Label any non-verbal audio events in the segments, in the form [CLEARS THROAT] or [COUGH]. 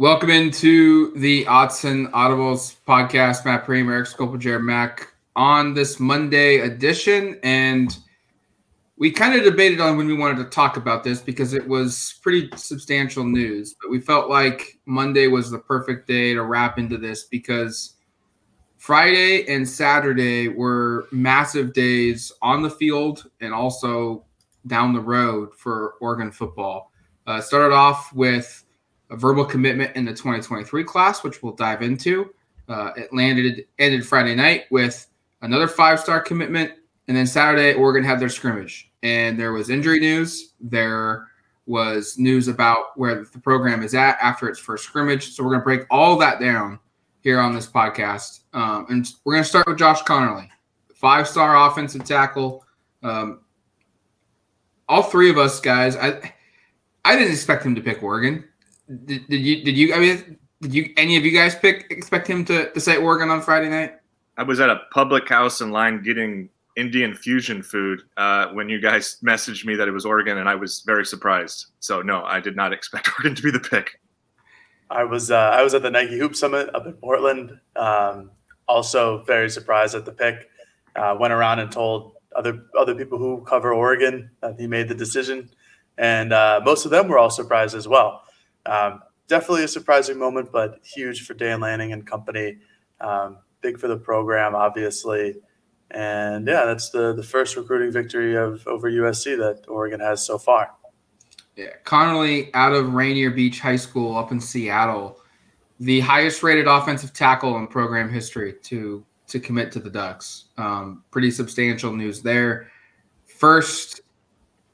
Welcome into the Autzen Audibles podcast. Matt Prehm, Eric Skopil, Jared Mack on this Monday edition. And we kind of debated on when we wanted to talk about this because it was pretty substantial news. But we felt like Monday was the perfect day to wrap into this because Friday and Saturday were massive days on the field and also down the road for Oregon football. Uh, started off with a verbal commitment in the 2023 class, which we'll dive into. Uh, it landed ended Friday night with another five star commitment, and then Saturday Oregon had their scrimmage, and there was injury news. There was news about where the program is at after its first scrimmage. So we're going to break all that down here on this podcast, um, and we're going to start with Josh Conerly, five star offensive tackle. Um, all three of us guys, I I didn't expect him to pick Oregon. Did, did you? Did you? I mean, did you? Any of you guys pick expect him to to say Oregon on Friday night? I was at a public house in line getting Indian fusion food uh, when you guys [LAUGHS] messaged me that it was Oregon, and I was very surprised. So no, I did not [LAUGHS] expect [LAUGHS] Oregon to be the pick. I was uh, I was at the Nike Hoop Summit up in Portland. Um, also very surprised at the pick. Uh, went around and told other other people who cover Oregon that he made the decision, and uh, most of them were all surprised as well. Um, definitely a surprising moment, but huge for Dan Lanning and company. Um, big for the program, obviously. And yeah, that's the, the first recruiting victory of over USC that Oregon has so far. Yeah, Conerly out of Rainier Beach High School up in Seattle, the highest rated offensive tackle in program history to to commit to the Ducks. Um, pretty substantial news there. First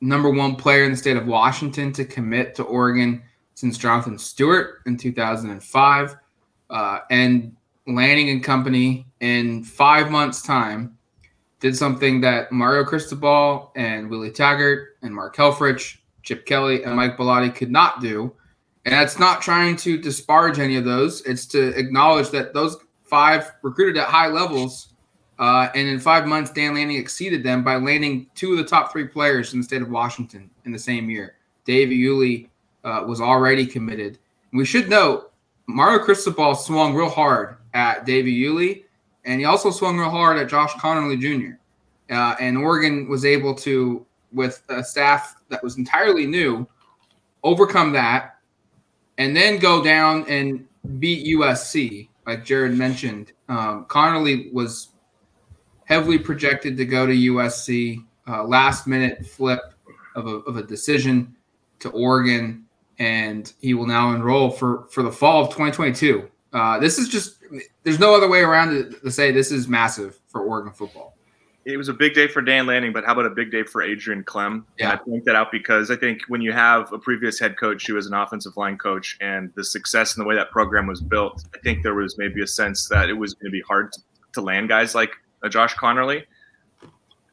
number one player in the state of Washington to commit to Oregon since Jonathan Stewart in 2005. Uh, and Lanning and Company in five months' time did something that Mario Cristobal and Willie Taggart and Mark Helfrich, Chip Kelly, and Mike Bellotti could not do. And that's not trying to disparage any of those. It's to acknowledge that those five recruited at high levels. Uh, and in five months, Dan Lanning exceeded them by landing two of the top three players in the state of Washington in the same year. Dave Iuli uh, was already committed. We should note Mario Cristobal swung real hard at Davey Iuli, and he also swung real hard at Josh Conerly Jr. Uh, and Oregon was able to, with a staff that was entirely new, overcome that, and then go down and beat USC, like Jared mentioned. Um, Conerly was heavily projected to go to USC. Uh, last minute flip of a, of a decision to Oregon and he will now enroll for for the fall of 2022. Uh, this is just there's no other way around it to say this is massive for Oregon football. It was a big day for Dan Lanning, but how about a big day for Adrian Klemm? Yeah. And I point that out because I think when you have a previous head coach who was an offensive line coach and the success and the way that program was built, I think there was maybe a sense that it was going to be hard to, to land guys like a Josh Conerly.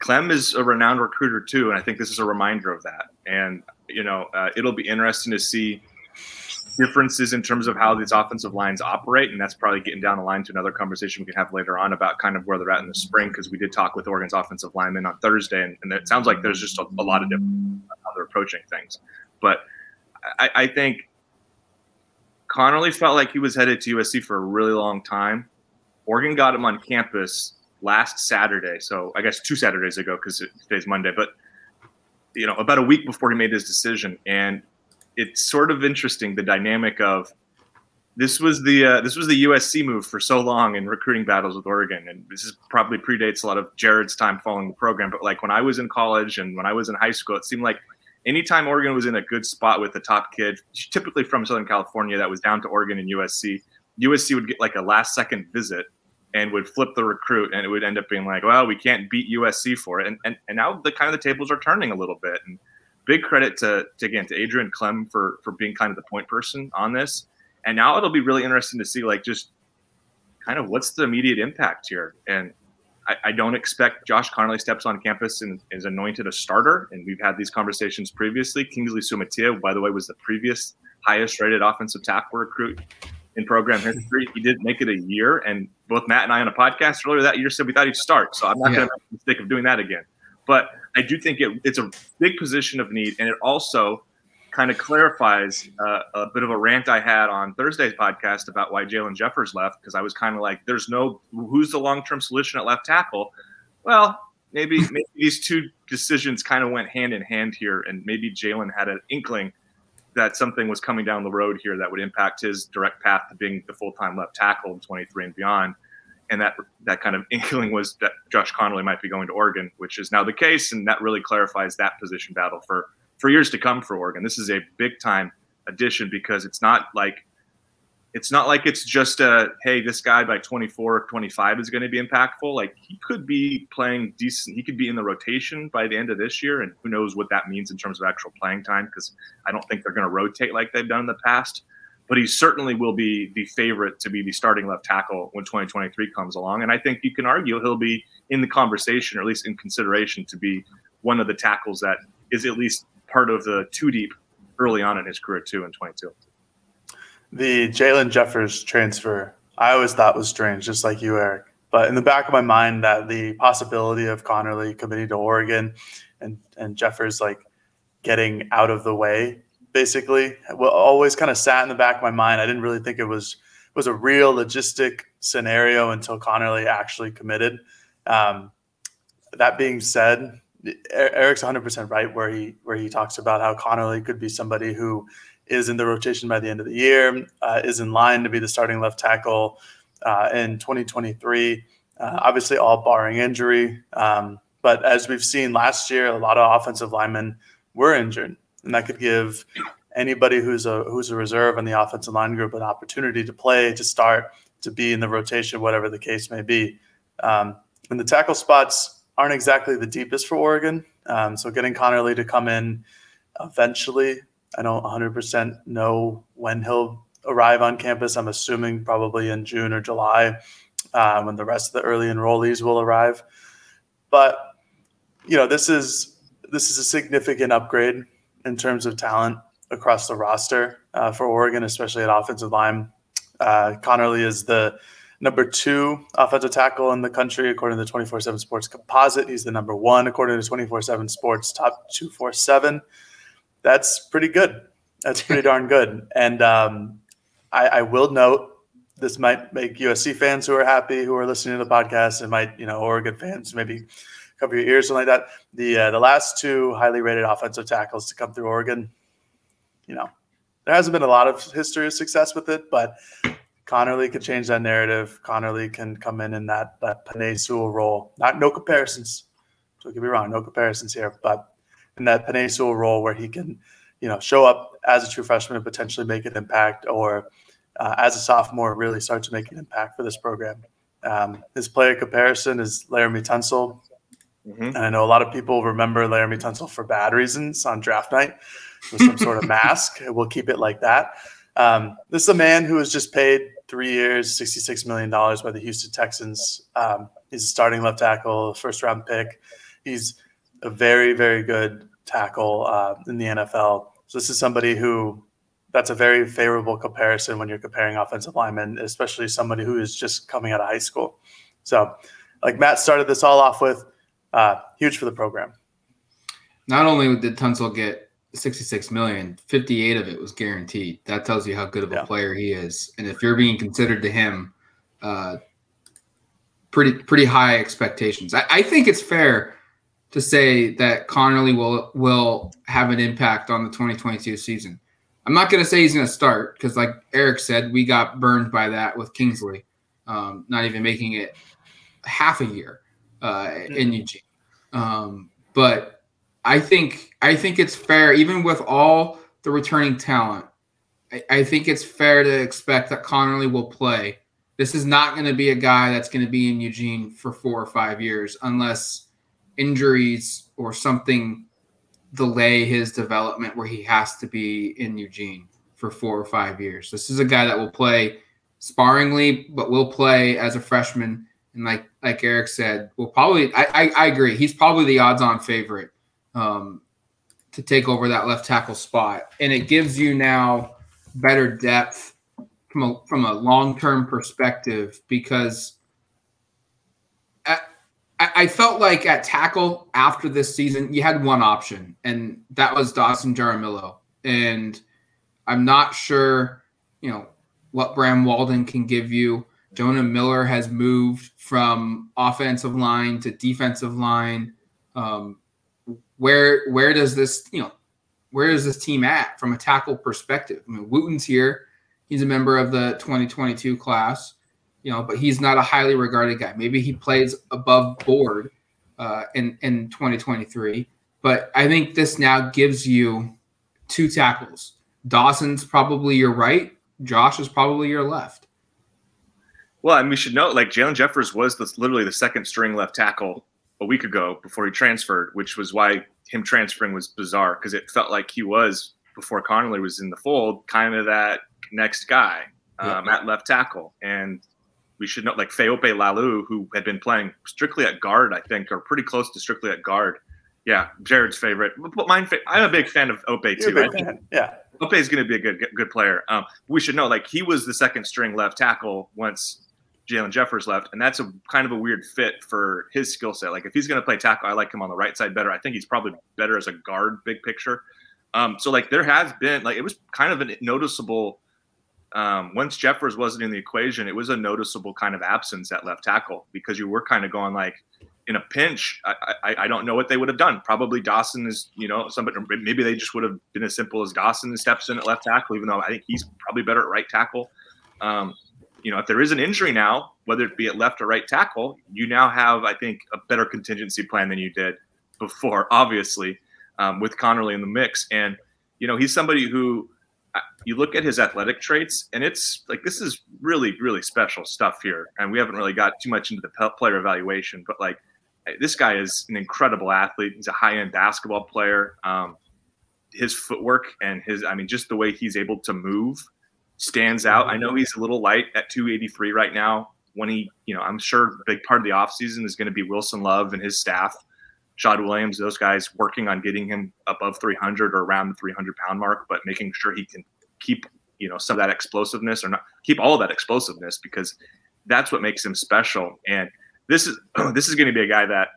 Klemm is a renowned recruiter too, and I think this is a reminder of that. And you know, uh, it'll be interesting to see differences in terms of how these offensive lines operate, and that's probably getting down the line to another conversation we can have later on about kind of where they're at in the spring because we did talk with Oregon's offensive linemen on Thursday, and, and it sounds like there's just a, a lot of different how they're approaching things. But I, I think Conerly felt like he was headed to USC for a really long time. Oregon got him on campus last Saturday, so I guess two Saturdays ago because today's Monday, but you know, about a week before he made his decision, and it's sort of interesting the dynamic of this was the uh, this was the USC move for so long in recruiting battles with Oregon, and this is probably predates a lot of Jared's time following the program. But like when I was in college and when I was in high school, it seemed like anytime Oregon was in a good spot with a top kid, typically from Southern California, that was down to Oregon and USC, USC would get like a last second visit and would flip the recruit and it would end up being like well we can't beat usc for it and and, and now the kind of the tables are turning a little bit and big credit to, to again to Adrian Klemm for for being kind of the point person on this. And now it'll be really interesting to see like just kind of what's the immediate impact here. And I, I don't expect Josh Conerly steps on campus and is anointed a starter. And we've had these conversations previously. Kingsley Suamataia, by the way, was the previous highest rated offensive tackle recruit in program history. He didn't make it a year. And both Matt and I on a podcast earlier that year said we thought he'd start. So I'm not yeah. going to make the mistake of doing that again. But I do think it, it's a big position of need. And it also kind of clarifies uh, a bit of a rant I had on Thursday's podcast about why Jalen Jeffers left because I was kind of like, "There's no who's the long term solution at left tackle." Well, maybe maybe these two decisions kind of went hand in hand here, and maybe Jalen had an inkling that something was coming down the road here that would impact his direct path to being the full time left tackle in 23 and beyond. And that that kind of [LAUGHS] inkling was that Josh Conerly might be going to Oregon, which is now the case, and that really clarifies that position battle for for years to come for Oregon. This is a big time addition because it's not like it's not like it's just a hey this guy by 24 or 25 is going to be impactful like he could be playing decent he could be in the rotation by the end of this year and who knows what that means in terms of actual playing time because i don't think they're going to rotate like they've done in the past but he certainly will be the favorite to be the starting left tackle when 2023 comes along and i think you can argue he'll be in the conversation or at least in consideration to be one of the tackles that is at least part of the two deep early on in his career too in 22. The Jalen Jeffers transfer, I always thought was strange, just like you, Eric. But in the back of my mind, that the possibility of Conerly committing to Oregon and and Jeffers like getting out of the way, basically, always kind of sat in the back of my mind. I didn't really think it was was a real logistic scenario until Conerly actually committed. Um, that being said, Eric's 100% right where he where he talks about how Conerly could be somebody who is in the rotation by the end of the year, uh, is in line to be the starting left tackle uh, in 2023. Uh, obviously, all barring injury. Um, but as we've seen last year, a lot of offensive linemen were injured, and that could give anybody who's a who's a reserve in the offensive line group an opportunity to play, to start, to be in the rotation, whatever the case may be. Um, and the tackle spots aren't exactly the deepest for Oregon. Um, so getting Conerly to come in eventually, I don't 100% know when he'll arrive on campus. I'm assuming probably in June or July uh, when the rest of the early enrollees will arrive. But you know, this is this is a significant upgrade in terms of talent across the roster uh, for Oregon, especially at offensive line. Uh, Conerly is the number two offensive tackle in the country, according to the 24 7 Sports Composite. He's the number one, according to 24 7 Sports Top 247. That's pretty good. That's pretty darn good. And um, I, I, will note this might make USC fans who are happy, who are listening to the podcast, and might, you know, Oregon fans maybe cover your ears, something like that. The, uh, the last two highly rated offensive tackles to come through Oregon, you know, there hasn't been a lot of history of success with it, but Conerly can change that narrative. Conerly can come in in that that Penei Sewell role. Not no comparisons. Don't get me wrong, no comparisons here, but in that Penei role where he can, you know, show up as a true freshman and potentially make an impact, or uh, as a sophomore really start to make an impact for this program. Um, his player comparison is Laremy Tunsil. Mm-hmm. And I know a lot of people remember Laremy Tunsil for bad reasons on draft night with some sort of [LAUGHS] mask. We'll keep it like that. Um, this is a man who was just paid three years, $66 million by the Houston Texans. Um, he's a starting left tackle, first round pick. He's a very, very good tackle uh, in the NFL. So this is somebody who that's a very favorable comparison when you're comparing offensive linemen, especially somebody who is just coming out of high school. So, like Matt started this all off with, uh, huge for the program. Not only did Tunsil get 66 million 58 of it was guaranteed that tells you how good of a yeah. player he is and if you're being considered to him uh, pretty pretty high expectations I, I, think it's fair to say that Conerly will will have an impact on the 2022 season i'm not going to say he's going to start because like eric said we got burned by that with kingsley um, not even making it half a year uh, mm-hmm. in eugene um, but I think I think it's fair, even with all the returning talent. I, I think it's fair to expect that Conerly will play. This is not going to be a guy that's going to be in Eugene for four or five years, unless injuries or something delay his development where he has to be in Eugene for four or five years. This is a guy that will play sparingly, but will play as a freshman. And like like Eric said, will probably I, I, I agree. He's probably the odds-on favorite um, to take over that left tackle spot, and it gives you now better depth from a from a long-term perspective because I felt like at tackle after this season, you had one option, and that was Dawson Jaramillo. And I'm not sure, you know, what Bram Walden can give you. Jonah Miller has moved from offensive line to defensive line. Um, where where does this you know where is this team at from a tackle perspective? I mean, Wooten's here. He's a member of the 2022 class you know, but he's not a highly regarded guy. Maybe he plays above board uh, in in 2023. But I think this now gives you two tackles. Dawson's probably your right. Josh is probably your left. Well, and we should note, like Jalen Jeffers was the, literally the second string left tackle a week ago before he transferred, which was why him transferring was bizarre because it felt like he was before Conerly was in the fold, kind of that next guy um, at left tackle. And we should know like Faaope Laloulu, who had been playing strictly at guard, I think, or pretty close to strictly at guard. Yeah, Jared's favorite. But mine, I'm a big fan of Ope too. Fan. Yeah, Ope is going to be a good good player. Um, we should know like he was the second string left tackle once Jalen Jeffers left, and that's a kind of a weird fit for his skill set. Like if he's going to play tackle, I like him on the right side better. I think he's probably better as a guard, big picture. Um, so like there has been like it was kind of a noticeable um, once Jeffers wasn't in the equation, it was a noticeable kind of absence at left tackle because you were kind of going like, in a pinch, I, I, I, don't know what they would have done. Probably Dawson is, you know, somebody maybe they just would have been as simple as Dawson steps in at left tackle, even though I think he's probably better at right tackle. Um, you know, if there is an injury now, whether it be at left or right tackle, you now have, I think, a better contingency plan than you did before, [LAUGHS] obviously, um, with Conerly in the mix. And, you know, he's somebody who you look at his athletic traits, and it's like this is really, really special stuff here. And we haven't really got too much into the player evaluation, but like this guy is an incredible athlete. He's a high end basketball player. Um, his footwork and his, I mean, just the way he's able to move stands out. I know he's a little light at 283 right now. When he, you know, I'm sure a big part of the offseason is going to be Wilson Love and his staff Shad Williams, those guys working on getting him above 300 or around the 300 pound mark, but making sure he can keep you know some of that explosiveness or not keep all that explosiveness because that's what makes him special. And this is [CLEARS THROAT] this is going to be a guy that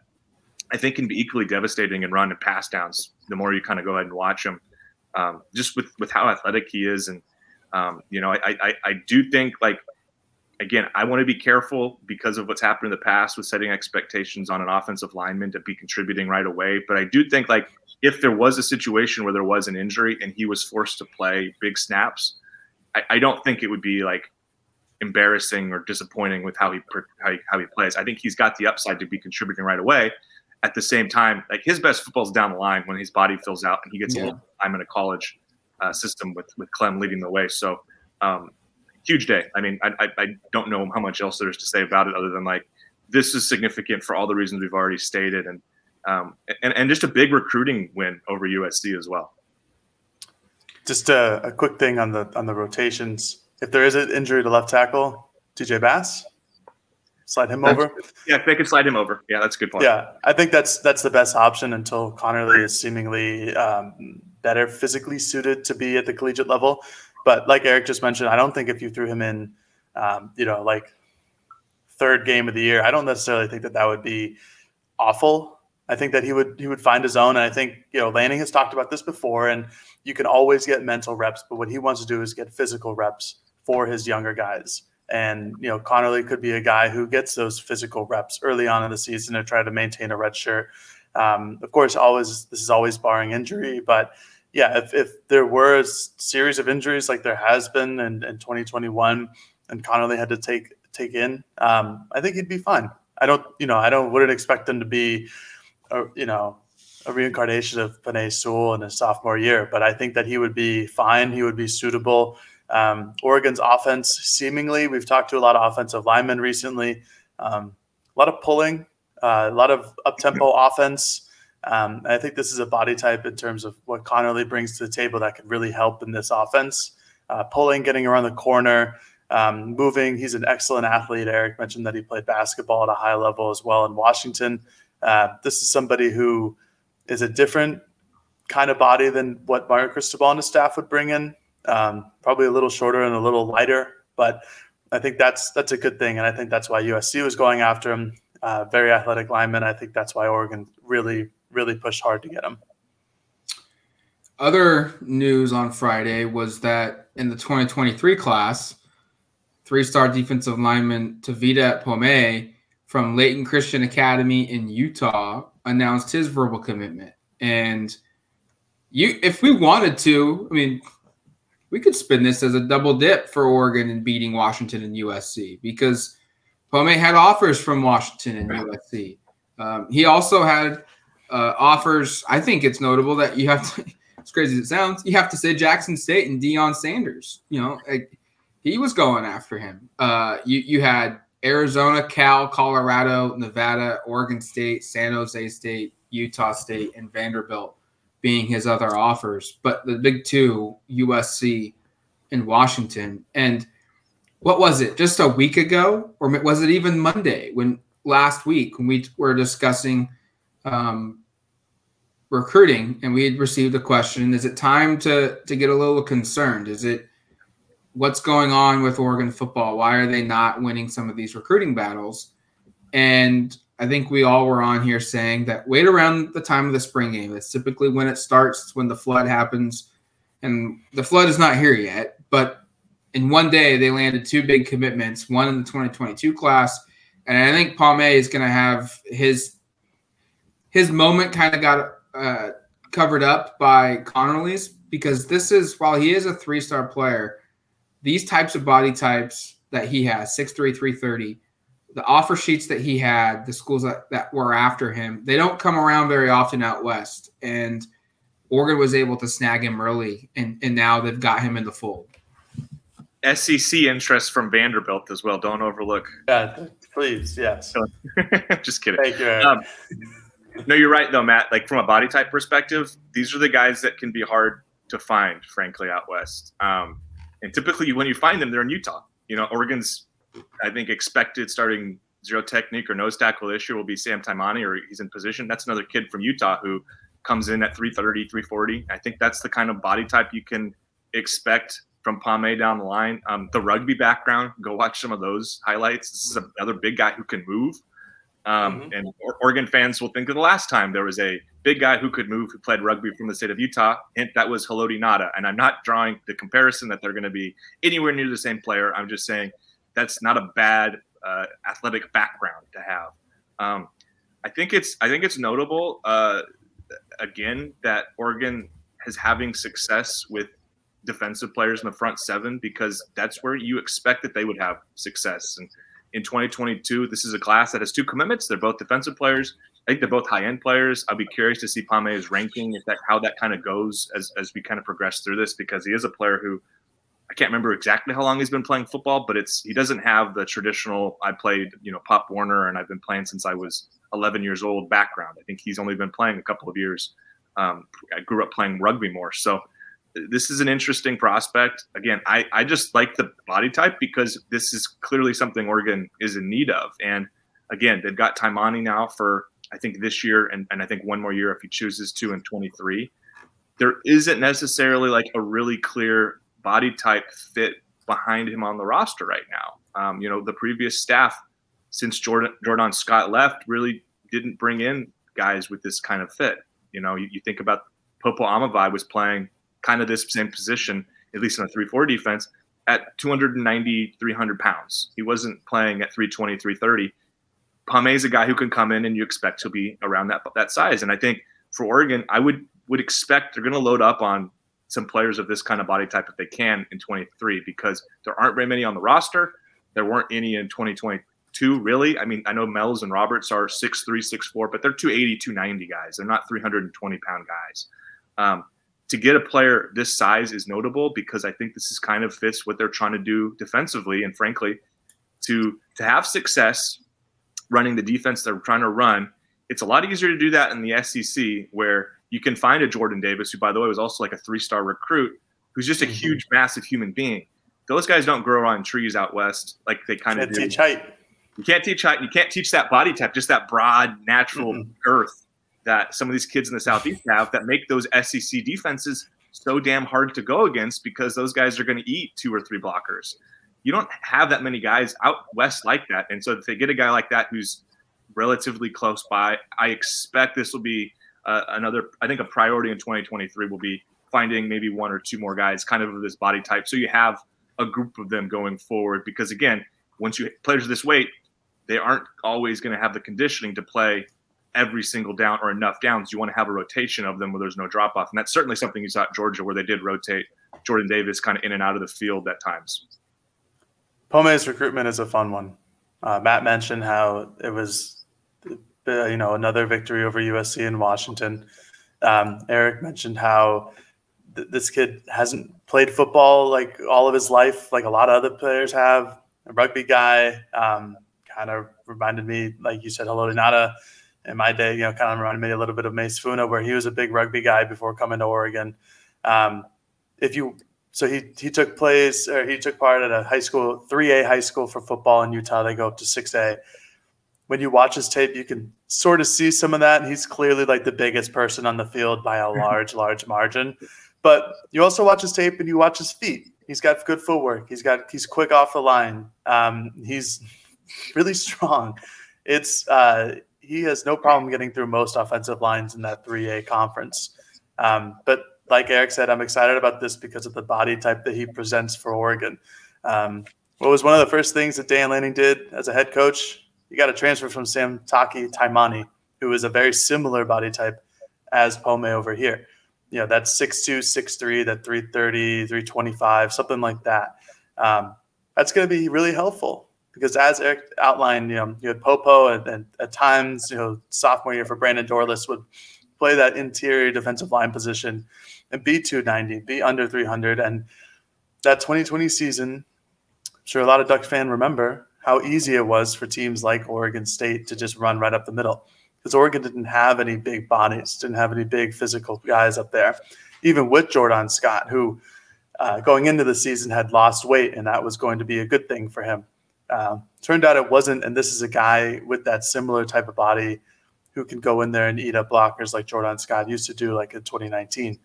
I think can be equally devastating in run and pass downs. The more you kind of go ahead and watch him, um, just with with how athletic he is, and um, you know, I, I I do think like again, I want to be careful because of what's happened in the past with setting expectations on an offensive lineman to be contributing right away. But I do think like if there was a situation where there was an injury and he was forced to play big snaps, I, I don't think it would be like embarrassing or disappointing with how he, how he how he plays. I think he's got the upside to be contributing right away. At the same time, like his best football's down the line when his body fills out and he gets yeah. a little time in a college uh, system with with Klemm leading the way. So um, huge day. I mean, I, I, I don't know how much else there's to say about it other than like this is significant for all the reasons we've already stated, and um, and and just a big recruiting win over USC as well. Just a, a quick thing on the on the rotations. If there is an injury to left tackle, TJ Bass, slide him that's, over. Yeah, they could slide him over. Yeah, that's a good point. Yeah, I think that's that's the best option until Conerly is seemingly um, better physically suited to be at the collegiate level. But like Eric just mentioned, I don't think if you threw him in, um, you know, like third game of the year, I don't necessarily think that that would be awful. I think that he would he would find his own, and I think you know Lanning has talked about this before, and you can always get mental reps, but what he wants to do is get physical reps for his younger guys. And you know, Conerly could be a guy who gets those physical reps early on in the season to try to maintain a red shirt. Um, of course, always this is always barring injury, but yeah, if, if there were a series of injuries like there has been in, in 2021 and Conerly had to take take in, um, I think he'd be fine. I don't, you know, I don't wouldn't expect him to be, a, you know, a reincarnation of Penei Sewell in his sophomore year, but I think that he would be fine. He would be suitable. Um, Oregon's offense, seemingly, we've talked to a lot of offensive linemen recently. Um, a lot of pulling, uh, a lot of up tempo offense. Um, I think this is a body type in terms of what Conerly brings to the table that could really help in this offense. Uh, pulling, getting around the corner, um, moving. He's an excellent athlete. Eric mentioned that he played basketball at a high level as well in Washington. Uh, this is somebody who is a different kind of body than what Mario Cristobal and his staff would bring in. Um, probably a little shorter and a little lighter, but I think that's that's a good thing, and I think that's why USC was going after him. Uh, very athletic lineman. I think that's why Oregon really really pushed hard to get him. Other news on Friday was that in the 2023 class, three-star defensive lineman Tavita Pome'e from Layton Christian Academy in Utah announced his verbal commitment. And you, if we wanted to, I mean, we could spin this as a double dip for Oregon in beating Washington and USC because Pome'e had offers from Washington and USC. Um, he also had uh, offers. I think it's notable that you have to. [LAUGHS] As crazy as it sounds, you have to say Jackson State and Deion Sanders. You know, like, he was going after him. Uh, you you had Arizona, Cal, Colorado, Nevada, Oregon State, San Jose State, Utah State, and Vanderbilt being his other offers. But the big two, USC and Washington. And what was it? Just a week ago, or was it even Monday when last week when we were discussing um, recruiting and we had received a question? Is it time to to get a little concerned? Is it what's going on with Oregon football? Why are they not winning some of these recruiting battles? And I think we all were on here saying that wait around the time of the spring game. That's typically when it starts, when the flood happens. And the flood is not here yet, but in one day they landed two big commitments, one in the 2022 class. And I think Pome'e is going to have his his moment kind of got uh, covered up by Conerly's because this is while he is a three star player, these types of body types that he has 6'3, 330 the offer sheets that he had, the schools that, that were after him, they don't come around very often out west. And Oregon was able to snag him early, and, and now they've got him in the fold. SEC interest from Vanderbilt as well. Don't overlook. Yeah, please, yes. [LAUGHS] Just kidding. Thank you. Um, no, you're right though, Matt. Like from a body type perspective, these are the guys that can be hard to find, frankly, out west. Um, and typically, when you find them, they're in Utah. You know, Oregon's I think expected starting zero technique or nose tackle this year will be Sam Taimani, or he's in position. That's another kid from Utah who comes in at 330, 340. I think that's the kind of body type you can expect from Pome'e down the line. Um, the rugby background, go watch some of those highlights. This is another big guy who can move. Um, mm-hmm. And Oregon fans will think of the last time there was a big guy who could move who played rugby from the state of Utah. Hint that was Haloti Ngata. And I'm not drawing the comparison that they're going to be anywhere near the same player. I'm just saying that's not a bad uh, athletic background to have. Um, I think it's I think it's notable uh, again that Oregon is having success with defensive players in the front seven because that's where you expect that they would have success. And in 2022, this is a class that has two commitments. They're both defensive players. I think they're both high end players. I'll be curious to see Pome'e's ranking, if that how that kind of goes as as we kind of progress through this because he is a player who I can't remember exactly how long he's been playing football, but it's he doesn't have the traditional I played, you know, Pop Warner and I've been playing since I was 11 years old background. I think he's only been playing a couple of years. Um, I grew up playing rugby more, so this is an interesting prospect. Again, I, I just like the body type because this is clearly something Oregon is in need of. And again, they've got Taimani now for I think this year and, and I think one more year if he chooses to in 23. There isn't necessarily like a really clear body type fit behind him on the roster right now. Um, you know, the previous staff since Jordan Jordan Scott left really didn't bring in guys with this kind of fit. You know, you, you think about Popo Aumavae was playing kind of this same position, at least in a 3-4 defense, at 290, 300 pounds. He wasn't playing at 320, 330. Pome'e's a guy who can come in and you expect to be around that that size. And I think for Oregon, I would would expect they're going to load up on some players of this kind of body type if they can in 23 because there aren't very many on the roster. There weren't any in 2022, really. I mean, I know Mel's and Roberts are 6'3, 6'4, but they're 280, 290 guys. They're not 320 pound guys. Um, to get a player this size is notable because I think this is kind of fits what they're trying to do defensively. And frankly, to to have success running the defense they're trying to run, It's a lot easier to do that in the SEC where you can find a Jordan Davis, who, by the way, was also like a three star recruit, who's just a mm-hmm. huge, massive human being. Those guys don't grow on trees out west like they kind of do. Teach height. You can't teach height. You can't teach that body type, just that broad, natural mm-hmm. girth that some of these kids in the Southeast have that make those SEC defenses so damn hard to go against because those guys are going to eat two or three blockers. You don't have that many guys out west like that. And so if they get a guy like that who's relatively close by, I expect this will be uh, another, I think a priority in 2023 will be finding maybe one or two more guys kind of of this body type. So you have a group of them going forward because again, once you players this weight, they aren't always going to have the conditioning to play every single down or enough downs. You want to have a rotation of them where there's no drop off. And that's certainly something you saw at Georgia where they did rotate Jordan Davis kind of in and out of the field at times. Pome's recruitment is a fun one. Uh, Matt mentioned how it was, uh, you know, another victory over USC in Washington. Um, Eric mentioned how th- this kid hasn't played football like all of his life, like a lot of other players have. A rugby guy um, kind of reminded me, like you said, Haloti Ngata in my day, you know, kind of reminded me a little bit of Mase Funa, where he was a big rugby guy before coming to Oregon. Um, if you so he he took plays or he took part at a high school 3A high school for football in Utah. They go up to 6A. When you watch his tape, you can sort of see some of that. And he's clearly like the biggest person on the field by a large, large margin. But you also watch his tape and you watch his feet. He's got good footwork. He's got he's quick off the line. Um, he's really [LAUGHS] strong. It's uh, he has no problem getting through most offensive lines in that 3A conference. Um, but like Eric said, I'm excited about this because of the body type that he presents for Oregon. Um, what was one of the first things that Dan Lanning did as a head coach? He got a transfer from Samtaki Taimani, who is a very similar body type as Pome'e over here. You know, that's 6'2, 6'3, that 330, 325, something like that. Um, that's going to be really helpful because as Eric outlined, you know, you had Popo and, and, at times, you know, sophomore year for Brandon Dorlus would play that interior defensive line position and be 290, be under 300. And that 2020 season, I'm sure a lot of Duck fan remember how easy it was for teams like Oregon State to just run right up the middle. Because Oregon didn't have any big bodies, didn't have any big physical guys up there. Even with Jordan Scott, who uh, going into the season had lost weight, and that was going to be a good thing for him. Uh, turned out it wasn't, and this is a guy with that similar type of body who can go in there and eat up blockers like Jordan Scott used to do, like in 2019.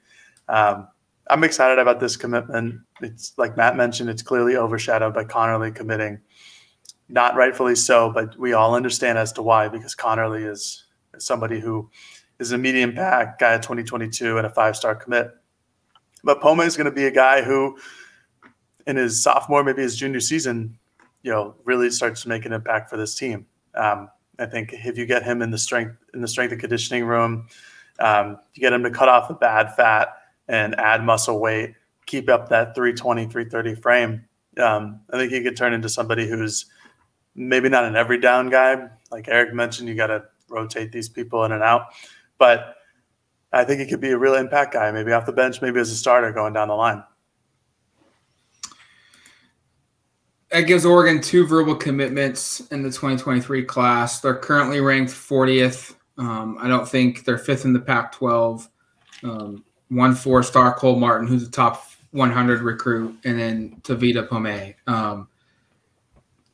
Um, I'm excited about this commitment. It's like Matt mentioned, it's clearly overshadowed by Conerly committing. Not rightfully so, but we all understand as to why, because Conerly is, somebody who is a medium pack guy at 2022 and a five star commit. But Pome'e is going to be a guy who, in his sophomore, maybe his junior season, you know, really starts to make an impact for this team. Um, I think if you get him in the strength in the strength and conditioning room, um, you get him to cut off the bad fat and add muscle weight, keep up that 320, 330 frame, um, I think he could turn into somebody who's maybe not an every down guy. Like Eric mentioned, you got to rotate these people in and out. But I think he could be a real impact guy, maybe off the bench, maybe as a starter going down the line. That gives Oregon two verbal commitments in the 2023 class. They're currently ranked 40th. Um, I don't think they're fifth in the Pac 12. Um, one four star Cole Martin, who's a top 100 recruit, and then Tavita Pome'e. Um,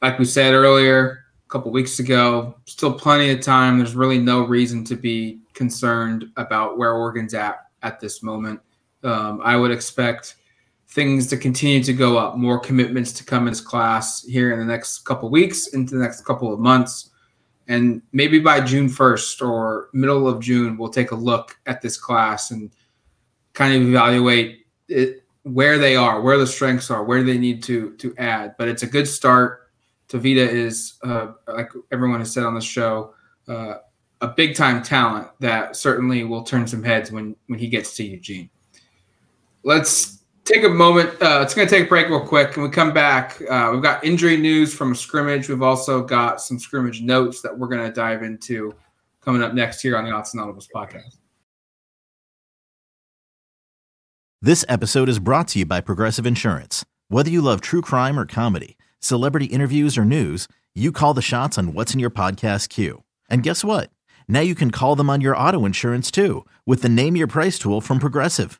like we said earlier, a couple weeks ago, still plenty of time. There's really no reason to be concerned about where Oregon's at at this moment. Um, I would expect things to continue to go up, more commitments to come in this class here in the next couple weeks, into the next couple of months. And maybe by June 1st or middle of June, we'll take a look at this class and – kind of evaluate it, where they are, where the strengths are, where they need to to add. But it's a good start. Tavita is, uh, like everyone has said on the show, uh, a big time talent that certainly will turn some heads when when he gets to Eugene. Let's take a moment. Uh, it's going to take a break real quick. When we come back, uh, we've got injury news from scrimmage. We've also got some scrimmage notes that we're going to dive into coming up next here on the Autzen Audibles podcast. This episode is brought to you by Progressive Insurance. Whether you love true crime or comedy, celebrity interviews or news, you call the shots on what's in your podcast queue. And guess what? Now you can call them on your auto insurance too with the Name Your Price tool from Progressive.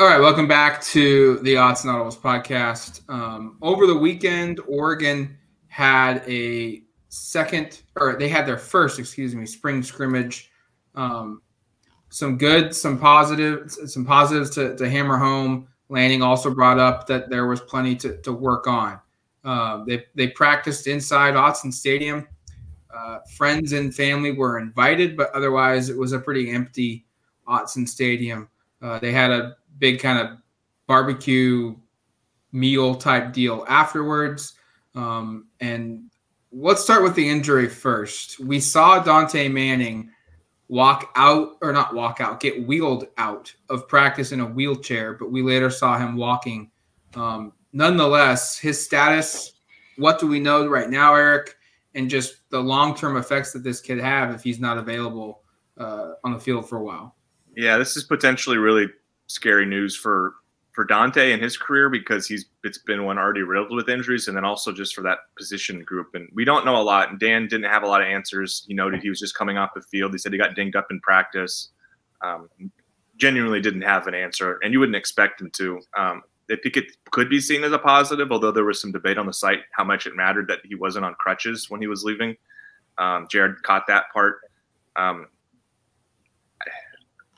All right, welcome back to the Autzen Audibles podcast. Um, over the weekend, Oregon had a second, or they had their first, excuse me, spring scrimmage. Um, some good, some positive, some positives to, to hammer home. Lanning also brought up that there was plenty to, to work on. Uh, they, they practiced inside Autzen Stadium. Uh, friends and family were invited, but otherwise it was a pretty empty Autzen Stadium. Uh, they had a big kind of barbecue meal type deal afterwards. Um, and let's start with the injury first. We saw Dontae Manning walk out, or not walk out, get wheeled out of practice in a wheelchair, but we later saw him walking. Um, nonetheless, his status, what do we know right now, Eric? And just the long term effects that this could have if he's not available uh, on the field for a while. Yeah, this is potentially really scary news for for Dontae and his career because he's it's been one already riddled with injuries, and then also just for that position group. And we don't know a lot. And Dan didn't have a lot of answers. He noted he was just coming off the field. He said he got dinged up in practice. Um, genuinely didn't have an answer, and you wouldn't expect him to. Um, think it could be seen as a positive, although there was some debate on the site how much it mattered that he wasn't on crutches when he was leaving. Um, Jared caught that part. Um,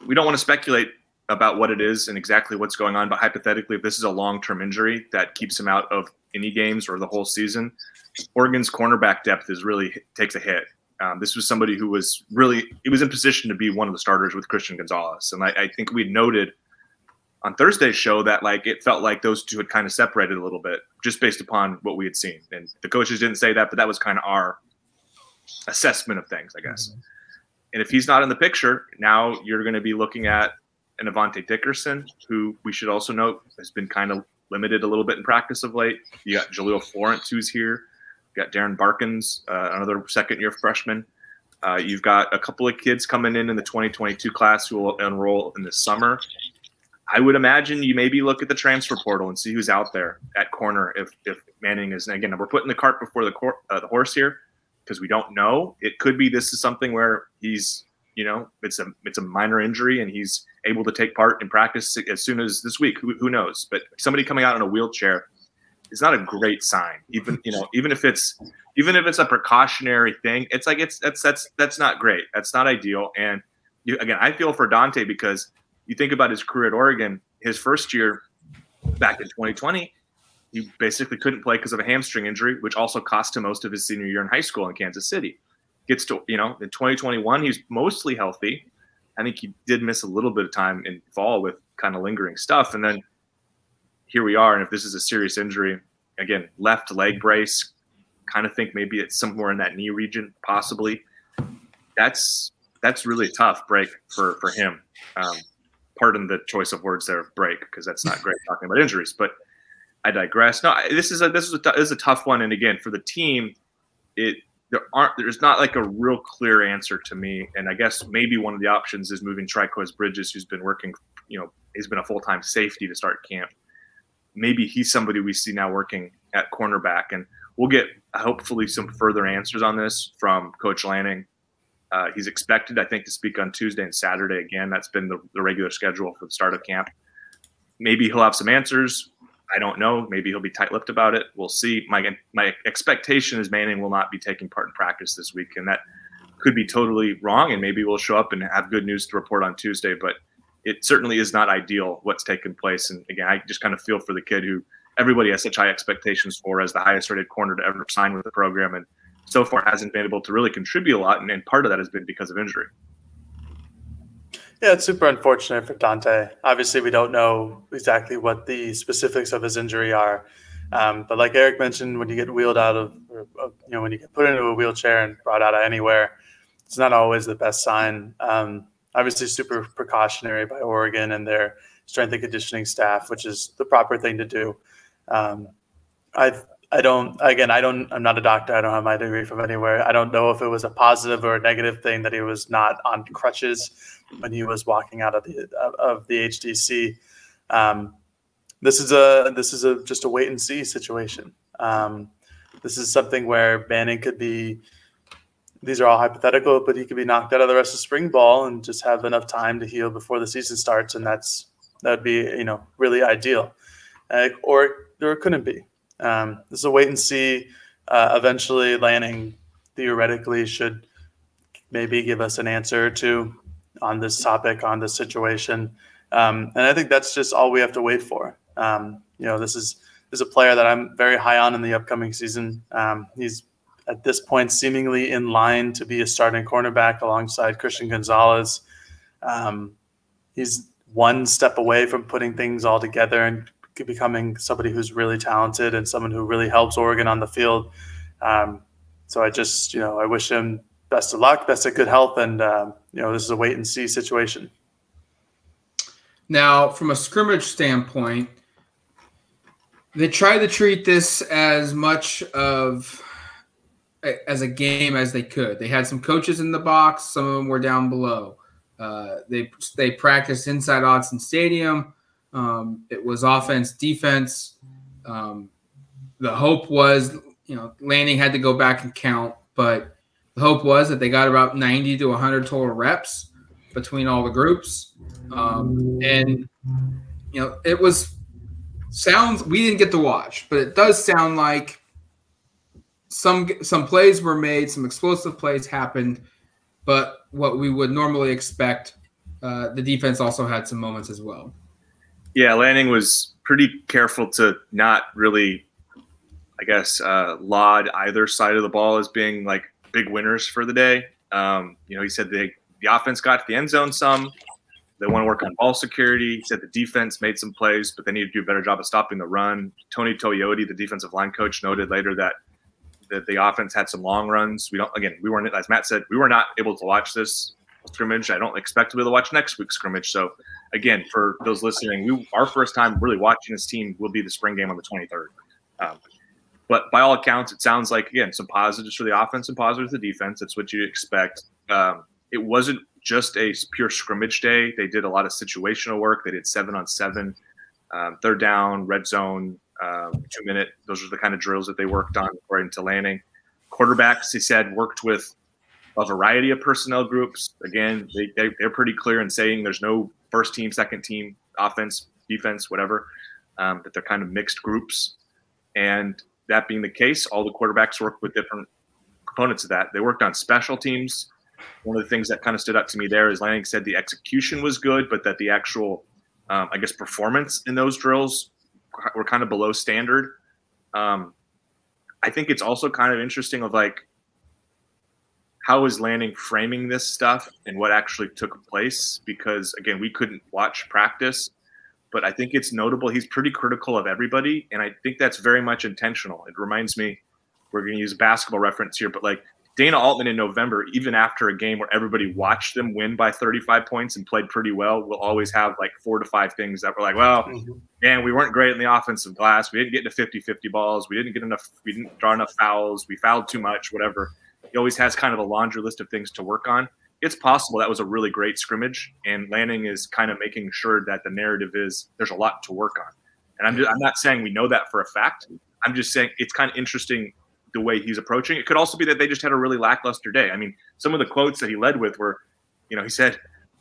we don't want to speculate about what it is and exactly what's going on. But hypothetically, if this is a long term injury that keeps him out of any games or the whole season, Oregon's cornerback depth is really takes a hit. Um, this was somebody who was really he was in position to be one of the starters with Christian Gonzalez, and I, I think we noted on Thursday's show that like it felt like those two had kind of separated a little bit just based upon what we had seen. And the coaches didn't say that, but that was kind of our assessment of things, I guess. Mm-hmm. And if he's not in the picture, now you're going to be looking at and Avante Dickerson, who we should also note has been kind of limited a little bit in practice of late. You got Jahlil Florence, who's here. You got Darren Barkins, uh, another second year freshman. Uh, you've got a couple of kids coming in in the 2022 class who will enroll in the summer. I would imagine you maybe look at the transfer portal and see who's out there at corner if, if Manning is. And again, we're putting the cart before the, cor- uh, the horse here because we don't know. It could be this is something where he's, you know, it's a it's a minor injury and he's able to take part in practice as soon as this week. Who, who knows? But somebody coming out in a wheelchair is not a great sign. Even you know, even if it's even if it's a precautionary thing, it's like it's that's that's that's not great. That's not ideal. And you, again, I feel for Dontae because you think about his career at Oregon. His first year back in 2020, he basically couldn't play because of a hamstring injury, which also cost him most of his senior year in high school in Kansas City. Gets to you know in 2021, he's mostly healthy I think he did miss a little bit of time in fall with kind of lingering stuff. And then here we are. And if this is a serious injury, again, left leg brace, kind of think maybe it's somewhere in that knee region, possibly. That's that's really a tough break for for him. Um, pardon the choice of words there, break, because that's not great talking about injuries. But I digress. No, this is a this is a, this is a tough one. And again, for the team, it there aren't there's not like a real clear answer to me and i guess maybe one of the options is moving Trikweze bridges who's been working you know he's been a full-time safety to start camp. Maybe he's somebody we see now working at cornerback and we'll get hopefully some further answers on this from coach lanning. Uh, he's expected i think to speak on tuesday and saturday again. That's been the, the regular schedule for the start of camp. Maybe he'll have some answers I don't know. Maybe he'll be tight-lipped about it. We'll see. My my expectation is Manning will not be taking part in practice this week, and that could be totally wrong. And maybe we'll show up and have good news to report on Tuesday. But it certainly is not ideal what's taken place. And again, I just kind of feel for the kid who everybody has such high expectations for as the highest rated corner to ever sign with the program, and so far hasn't been able to really contribute a lot. And, and part of that has been because of injury. Yeah, it's super unfortunate for Dontae. Obviously, we don't know exactly what the specifics of his injury are. Um, but like Eric mentioned, when you get wheeled out of, or, you know, when you get put into a wheelchair and brought out of anywhere, it's not always the best sign. Um, obviously, super precautionary by Oregon and their strength and conditioning staff, which is the proper thing to do. Um, I I don't again I don't I'm not a doctor. I don't have my degree from anywhere. I don't know if it was a positive or a negative thing that he was not on crutches when he was walking out of the of the HDC. Um, this is a this is a just a wait and see situation. Um, this is something where Manning could be. These are all hypothetical, but he could be knocked out of the rest of spring ball and just have enough time to heal before the season starts, and that's that would be you know really ideal. Uh, or there couldn't be. Um, this is a wait and see. Uh, eventually, Lanning theoretically should maybe give us an answer or two on this topic, on this situation. Um, and I think that's just all we have to wait for. Um, you know, this is this is a player that I'm very high on in the upcoming season. Um, he's at this point seemingly in line to be a starting cornerback alongside Christian Gonzalez. Um, he's one step away from putting things all together and becoming somebody who's really talented and someone who really helps Oregon on the field. Um, so I just, you know, I wish him best of luck, best of good health, and um, you know, this is a wait and see situation. Now, from a scrimmage standpoint, they tried to treat this as much of as a game as they could. They had some coaches in the box, some of them were down below. Uh, they they practiced inside Autzen Stadium. Um, it was offense, defense. Um, the hope was, you know, Lanning had to go back and count, but the hope was that they got about 90 to 100 total reps between all the groups. Um, and, you know, it was sounds, we didn't get to watch, but it does sound like some some plays were made, some explosive plays happened, but what we would normally expect, uh, the defense also had some moments as well. Yeah, Lanning was pretty careful to not really, I guess, uh, laud either side of the ball as being like big winners for the day. Um, you know, he said they, the offense got to the end zone some. They want to work on ball security. He said the defense made some plays, but they need to do a better job of stopping the run. Tony Tuioti, the defensive line coach, noted later that that the offense had some long runs. We don't again, we weren't as Matt said, we were not able to watch this scrimmage. I don't expect to be able to watch next week's scrimmage. So again, for those listening, we our first time really watching this team will be the spring game on the 23rd. Um, but by all accounts, it sounds like again some positives for the offense and positives for the defense. That's what you expect. Um, it wasn't just a pure scrimmage day. They did a lot of situational work. They did seven on seven, um, third down, red zone, um, two minute. Those are the kind of drills that they worked on according to Lanning. Quarterbacks, he said, worked with a variety of personnel groups. Again, they, they, they're pretty clear in saying there's no first team, second team, offense, defense, whatever, um, that they're kind of mixed groups. And that being the case, all the quarterbacks work with different components of that. They worked on special teams. One of the things that kind of stood out to me there is Lanning said the execution was good, but that the actual, um, I guess, performance in those drills were kind of below standard. Um, I think it's also kind of interesting of like how is Lanning framing this stuff and what actually took place? Because again we couldn't watch practice but I think it's notable. He's pretty critical of everybody and I think that's very much intentional. It reminds me we're going to use basketball reference here but like Dana Altman in November even after a game where everybody watched them win by 35 points and played pretty well will always have like four to five things that were like well mm-hmm. man we weren't great in the offensive glass. We didn't get to 50-50 balls. We didn't get enough we didn't draw enough fouls. We fouled too much whatever he always has kind of a laundry list of things to work on. It's possible that was a really great scrimmage, and Lanning is kind of making sure that the narrative is there's a lot to work on. And I'm just, I'm not saying we know that for a fact. I'm just saying it's kind of interesting the way he's approaching. It could also be that they just had a really lackluster day. I mean, some of the quotes that he led with were, you know, he said,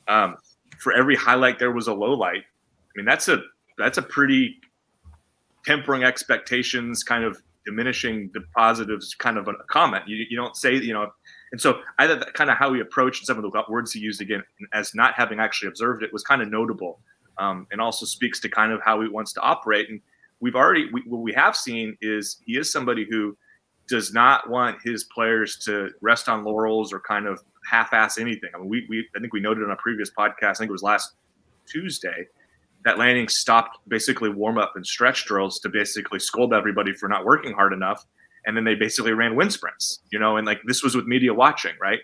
um, "For every highlight, there was a low light." I mean, that's a that's a pretty tempering expectations kind of diminishing the positives kind of a comment. You, you don't say, you know, and so I thought that kind of how he approached some of the words he used again as not having actually observed it was kind of notable um, and also speaks to kind of how he wants to operate. And we've already, we, what we have seen is he is somebody who does not want his players to rest on laurels or kind of half-ass anything. I mean, we, we I think we noted on a previous podcast, I think it was last Tuesday, that Lanning stopped basically warm up and stretch drills to basically scold everybody for not working hard enough, and then they basically ran wind sprints, you know, and like this was with media watching, right?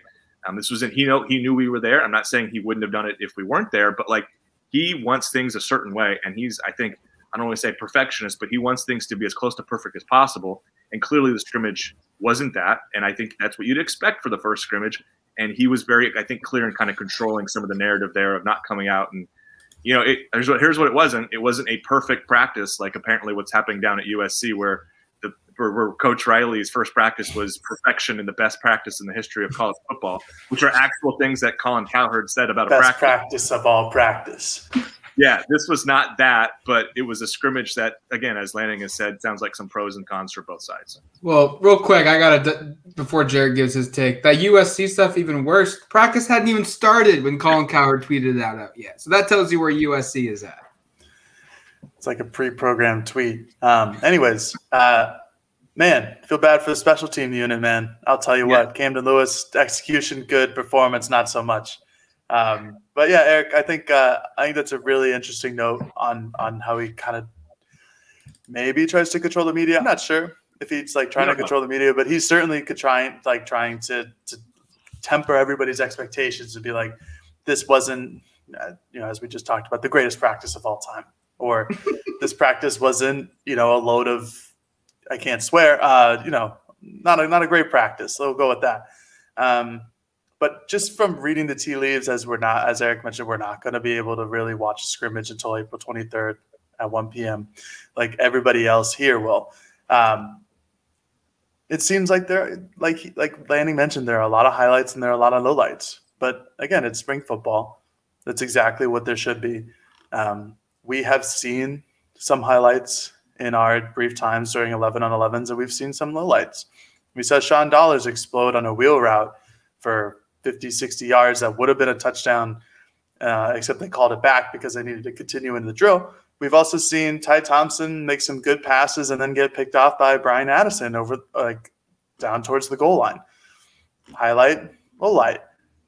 Um, this was in he know he knew we were there. I'm not saying he wouldn't have done it if we weren't there, but like he wants things a certain way, and he's I think I don't want to say perfectionist, but he wants things to be as close to perfect as possible. And clearly, the scrimmage wasn't that, and I think that's what you'd expect for the first scrimmage. And he was very, I think, clear in kind of controlling some of the narrative there of not coming out and you know, it, here's what here's what it wasn't. It wasn't a perfect practice like apparently what's happening down at USC, where the where, where Coach Riley's first practice was perfection and the best practice in the history of college football, which are actual things that Colin Cowherd said about best a practice. practice of all practice yeah, this was not that, but it was a scrimmage that, again, as Lanning has said, sounds like some pros and cons for both sides. Well, real quick, I got to, before Jared gives his take, that USC stuff even worse. Practice hadn't even started when Colin Cowherd tweeted that out yet. So that tells you where USC is at. It's like a pre programmed tweet. Um, anyways, uh, man, feel bad for the special team unit, man. I'll tell you yeah. what, Camden Lewis, execution good, performance not so much. Um, but yeah, Eric, I think uh, I think that's a really interesting note on on how he kind of maybe tries to control the media. I'm not sure if he's like trying to control the media, but he's certainly trying like trying to to temper everybody's expectations to be like this wasn't uh, you know as we just talked about the greatest practice of all time or [LAUGHS] this practice wasn't you know a load of I can't swear uh, you know not a not a great practice. So we'll go with that. Um, but just from reading the tea leaves, as we're not, as Eric mentioned, we're not going to be able to really watch a scrimmage until April 23rd at 1 p.m. like everybody else here will. Um, it seems like there, like like Lanning mentioned, there are a lot of highlights and there are a lot of lowlights. But again, it's spring football. That's exactly what there should be. Um, we have seen some highlights in our brief times during 11 on 11s, and we've seen some lowlights. We saw Sean Dollars explode on a wheel route for 50, 60 yards that would have been a touchdown, uh, except they called it back because they needed to continue in the drill. We've also seen Ty Thompson make some good passes and then get picked off by Bryan Addison over like down towards the goal line. Highlight, low light.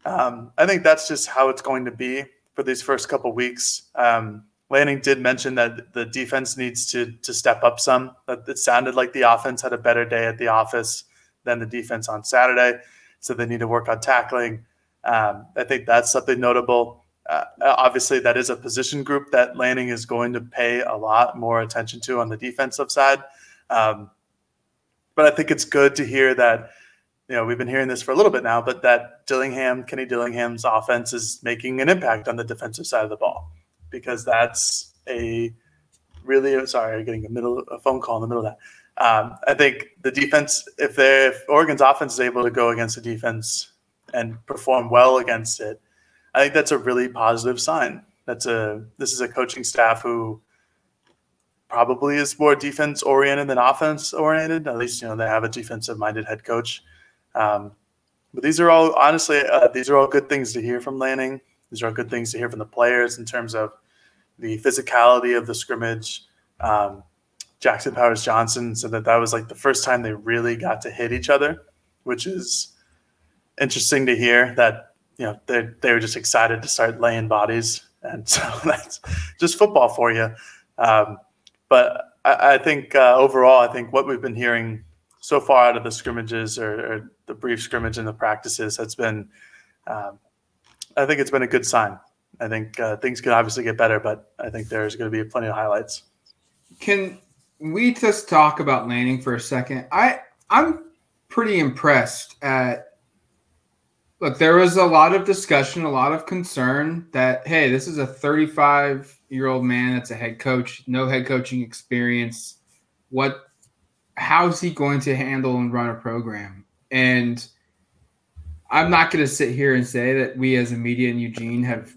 Um, I think that's just how it's going to be for these first couple weeks. Um, Lanning did mention that the defense needs to to step up some. That it sounded like the offense had a better day at the office than the defense on Saturday so they need to work on tackling. Um, I think that's something notable. Uh, obviously, that is a position group that Lanning is going to pay a lot more attention to on the defensive side. Um, but I think it's good to hear that, you know, we've been hearing this for a little bit now, but that Dillingham, Kenny Dillingham's offense is making an impact on the defensive side of the ball because that's a really sorry, I'm getting a middle a phone call in the middle of that. Um, I think the defense, if if Oregon's offense is able to go against the defense and perform well against it, I think that's a really positive sign. That's a this is a coaching staff who probably is more defense oriented than offense oriented. At least you know they have a defensive minded head coach. Um, but these are all honestly uh, these are all good things to hear from Lanning. These are all good things to hear from the players in terms of the physicality of the scrimmage. Um, Jackson Powers Johnson said that that was like the first time they really got to hit each other, which is interesting to hear that you know they they were just excited to start laying bodies, and [LAUGHS] so that's just football for you. Um, but I, I think uh, overall, I think what we've been hearing so far out of the scrimmages or, or the brief scrimmage and the practices has been, um, I think it's been a good sign. I think uh, things can obviously get better, but I think there's going to be plenty of highlights. Can we just talk about Lanning for a second. I I'm pretty impressed at look, there was a lot of discussion, a lot of concern that hey, this is a 35 year old man that's a head coach, no head coaching experience. What how's he going to handle and run a program? And I'm not going to sit here and say that we as a media in Eugene have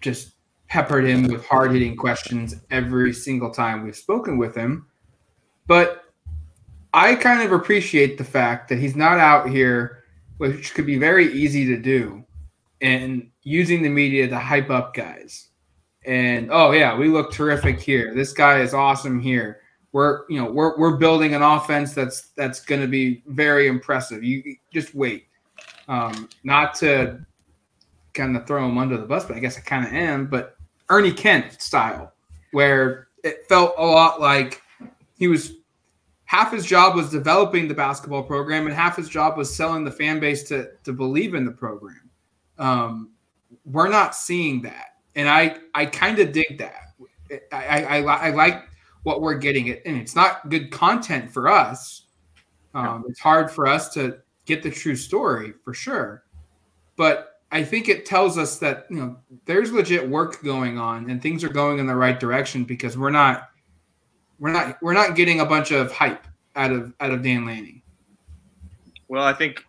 just peppered him with hard hitting questions every single time we've spoken with him. But I kind of appreciate the fact that he's not out here, which could be very easy to do, and using the media to hype up guys. And oh yeah, we look terrific here. This guy is awesome here. We're you know we're we're building an offense that's that's going to be very impressive. You just wait. Um, not to kind of throw him under the bus, but I guess I kind of am. But Ernie Kent style, where it felt a lot like he was half his job was developing the basketball program and half his job was selling the fan base to to believe in the program. Um, we're not seeing that, and I I kind of dig that. I, I I like what we're getting, it, and it's not good content for us. Um, it's hard for us to get the true story for sure, but I think it tells us that you know there's legit work going on and things are going in the right direction because we're not we're not we're not getting a bunch of hype out of out of Dan Lanning. Well, I think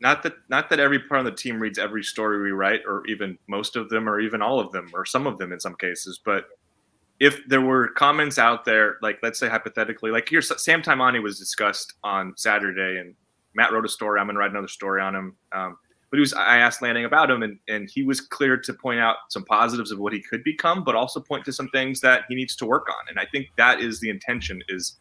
not that not that every part of the team reads every story we write, or even most of them, or even all of them, or some of them in some cases. But if there were comments out there, like let's say hypothetically, like here, Sam Taimani was discussed on Saturday, and Matt wrote a story. I'm gonna write another story on him. Um, but he was I asked Lanning about him, and and he was clear to point out some positives of what he could become, but also point to some things that he needs to work on. And I think that is the intention. Is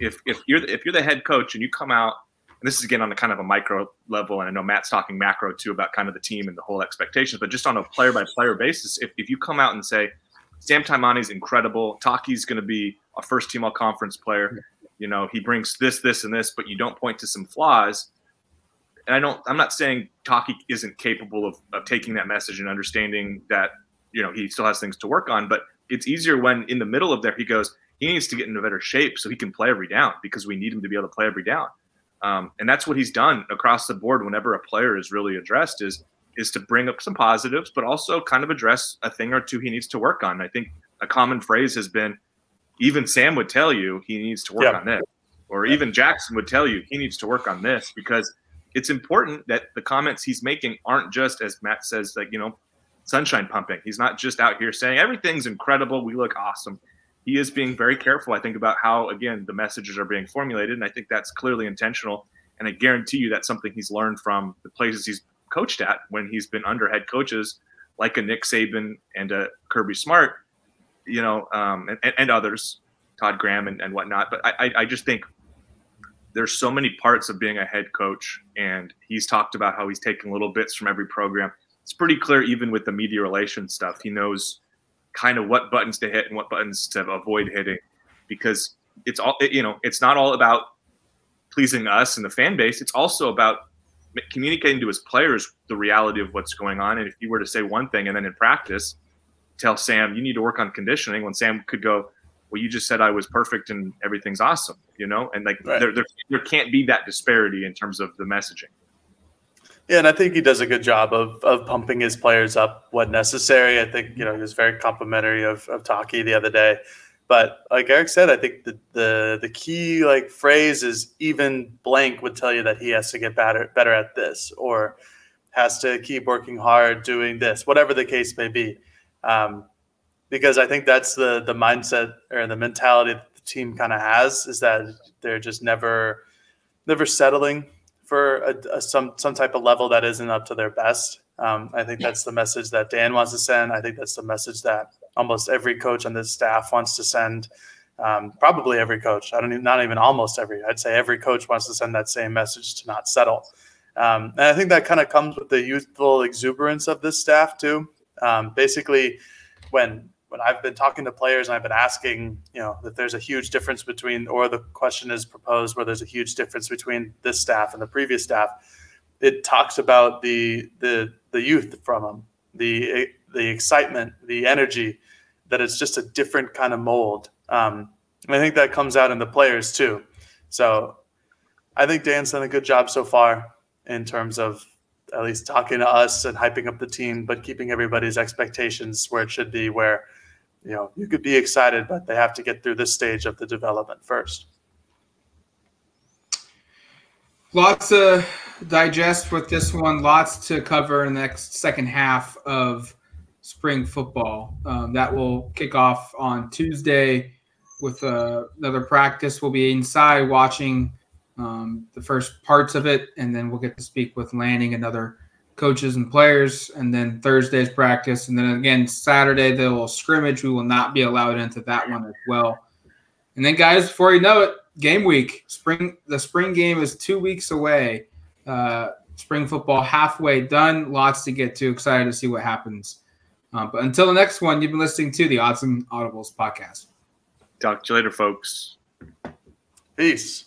if if you're if you're the head coach and you come out, and this is again on a kind of a micro level, and I know Matt's talking macro too about kind of the team and the whole expectations, but just on a player by player basis, if if you come out and say Sam is incredible, Taki's going to be a first team all conference player. You know, he brings this, this, and this, but you don't point to some flaws and I don't I'm not saying Taki isn't capable of, of taking that message and understanding that you know he still has things to work on, but it's easier when in the middle of there he goes he needs to get into better shape so he can play every down because we need him to be able to play every down. Um, and that's what he's done across the board whenever a player is really addressed is is to bring up some positives, but also kind of address a thing or two he needs to work on. I think a common phrase has been even Sam would tell you he needs to work yeah. on this, or even Jackson would tell you he needs to work on this because it's important that the comments he's making aren't just as Matt says, like, you know, sunshine pumping. He's not just out here saying everything's incredible. We look awesome. He is being very careful, I think, about how, again, the messages are being formulated. And I think that's clearly intentional. And I guarantee you that's something he's learned from the places he's coached at when he's been under head coaches like a Nick Saban and a Kirby Smart, you know, um, and, and, others, Todd Graham and, and whatnot. But I, I just think there's so many parts of being a head coach, and he's talked about how he's taking little bits from every program. It's pretty clear, even with the media relations stuff, he knows kind of what buttons to hit and what buttons to avoid hitting, because it's all you know. It's not all about pleasing us and the fan base. It's also about communicating to his players the reality of what's going on. And if you were to say one thing and then in practice tell Sam you need to work on conditioning, when Sam could go, well, you just said I was perfect and everything's awesome, you know, and like right. there, there, there can't be that disparity in terms of the messaging. Yeah, and I think he does a good job of of pumping his players up when necessary. I think you know he was very complimentary of of Taki the other day, but like Eric said, I think the the the key like phrase is even blank would tell you that he has to get better better at this or has to keep working hard doing this, whatever the case may be. Um, because I think that's the the mindset or the mentality that the team kind of has is that they're just never never settling for a, a, some some type of level that isn't up to their best. Um, I think that's the message that Dan wants to send. I think that's the message that almost every coach on this staff wants to send. Um, probably every coach. I don't even not even almost every. I'd say every coach wants to send that same message to not settle. Um, and I think that kind of comes with the youthful exuberance of this staff too. Um, basically, when when I've been talking to players and I've been asking, you know, that there's a huge difference between, or the question is proposed where there's a huge difference between this staff and the previous staff, it talks about the the the youth from them, the the excitement, the energy, that it's just a different kind of mold. Um, I think that comes out in the players too. So I think Dan's done a good job so far in terms of at least talking to us and hyping up the team, but keeping everybody's expectations where it should be, where you know you could be excited, but they have to get through this stage of the development first. Lots to digest with this one. Lots to cover in the next second half of spring football. Um, that will kick off on Tuesday with uh, another practice. We'll be inside watching um, the first parts of it, and then we'll get to speak with Lanning and other coaches and players. And then Thursday's practice, and then again Saturday they will scrimmage. We will not be allowed into that one as well. And then, guys, before you know it, game week. Spring. The spring game is two weeks away. Uh, spring football halfway done. Lots to get to. Excited to see what happens. Uh, but until the next one, you've been listening to the Autzen Audibles podcast. Talk to you later, folks. Peace.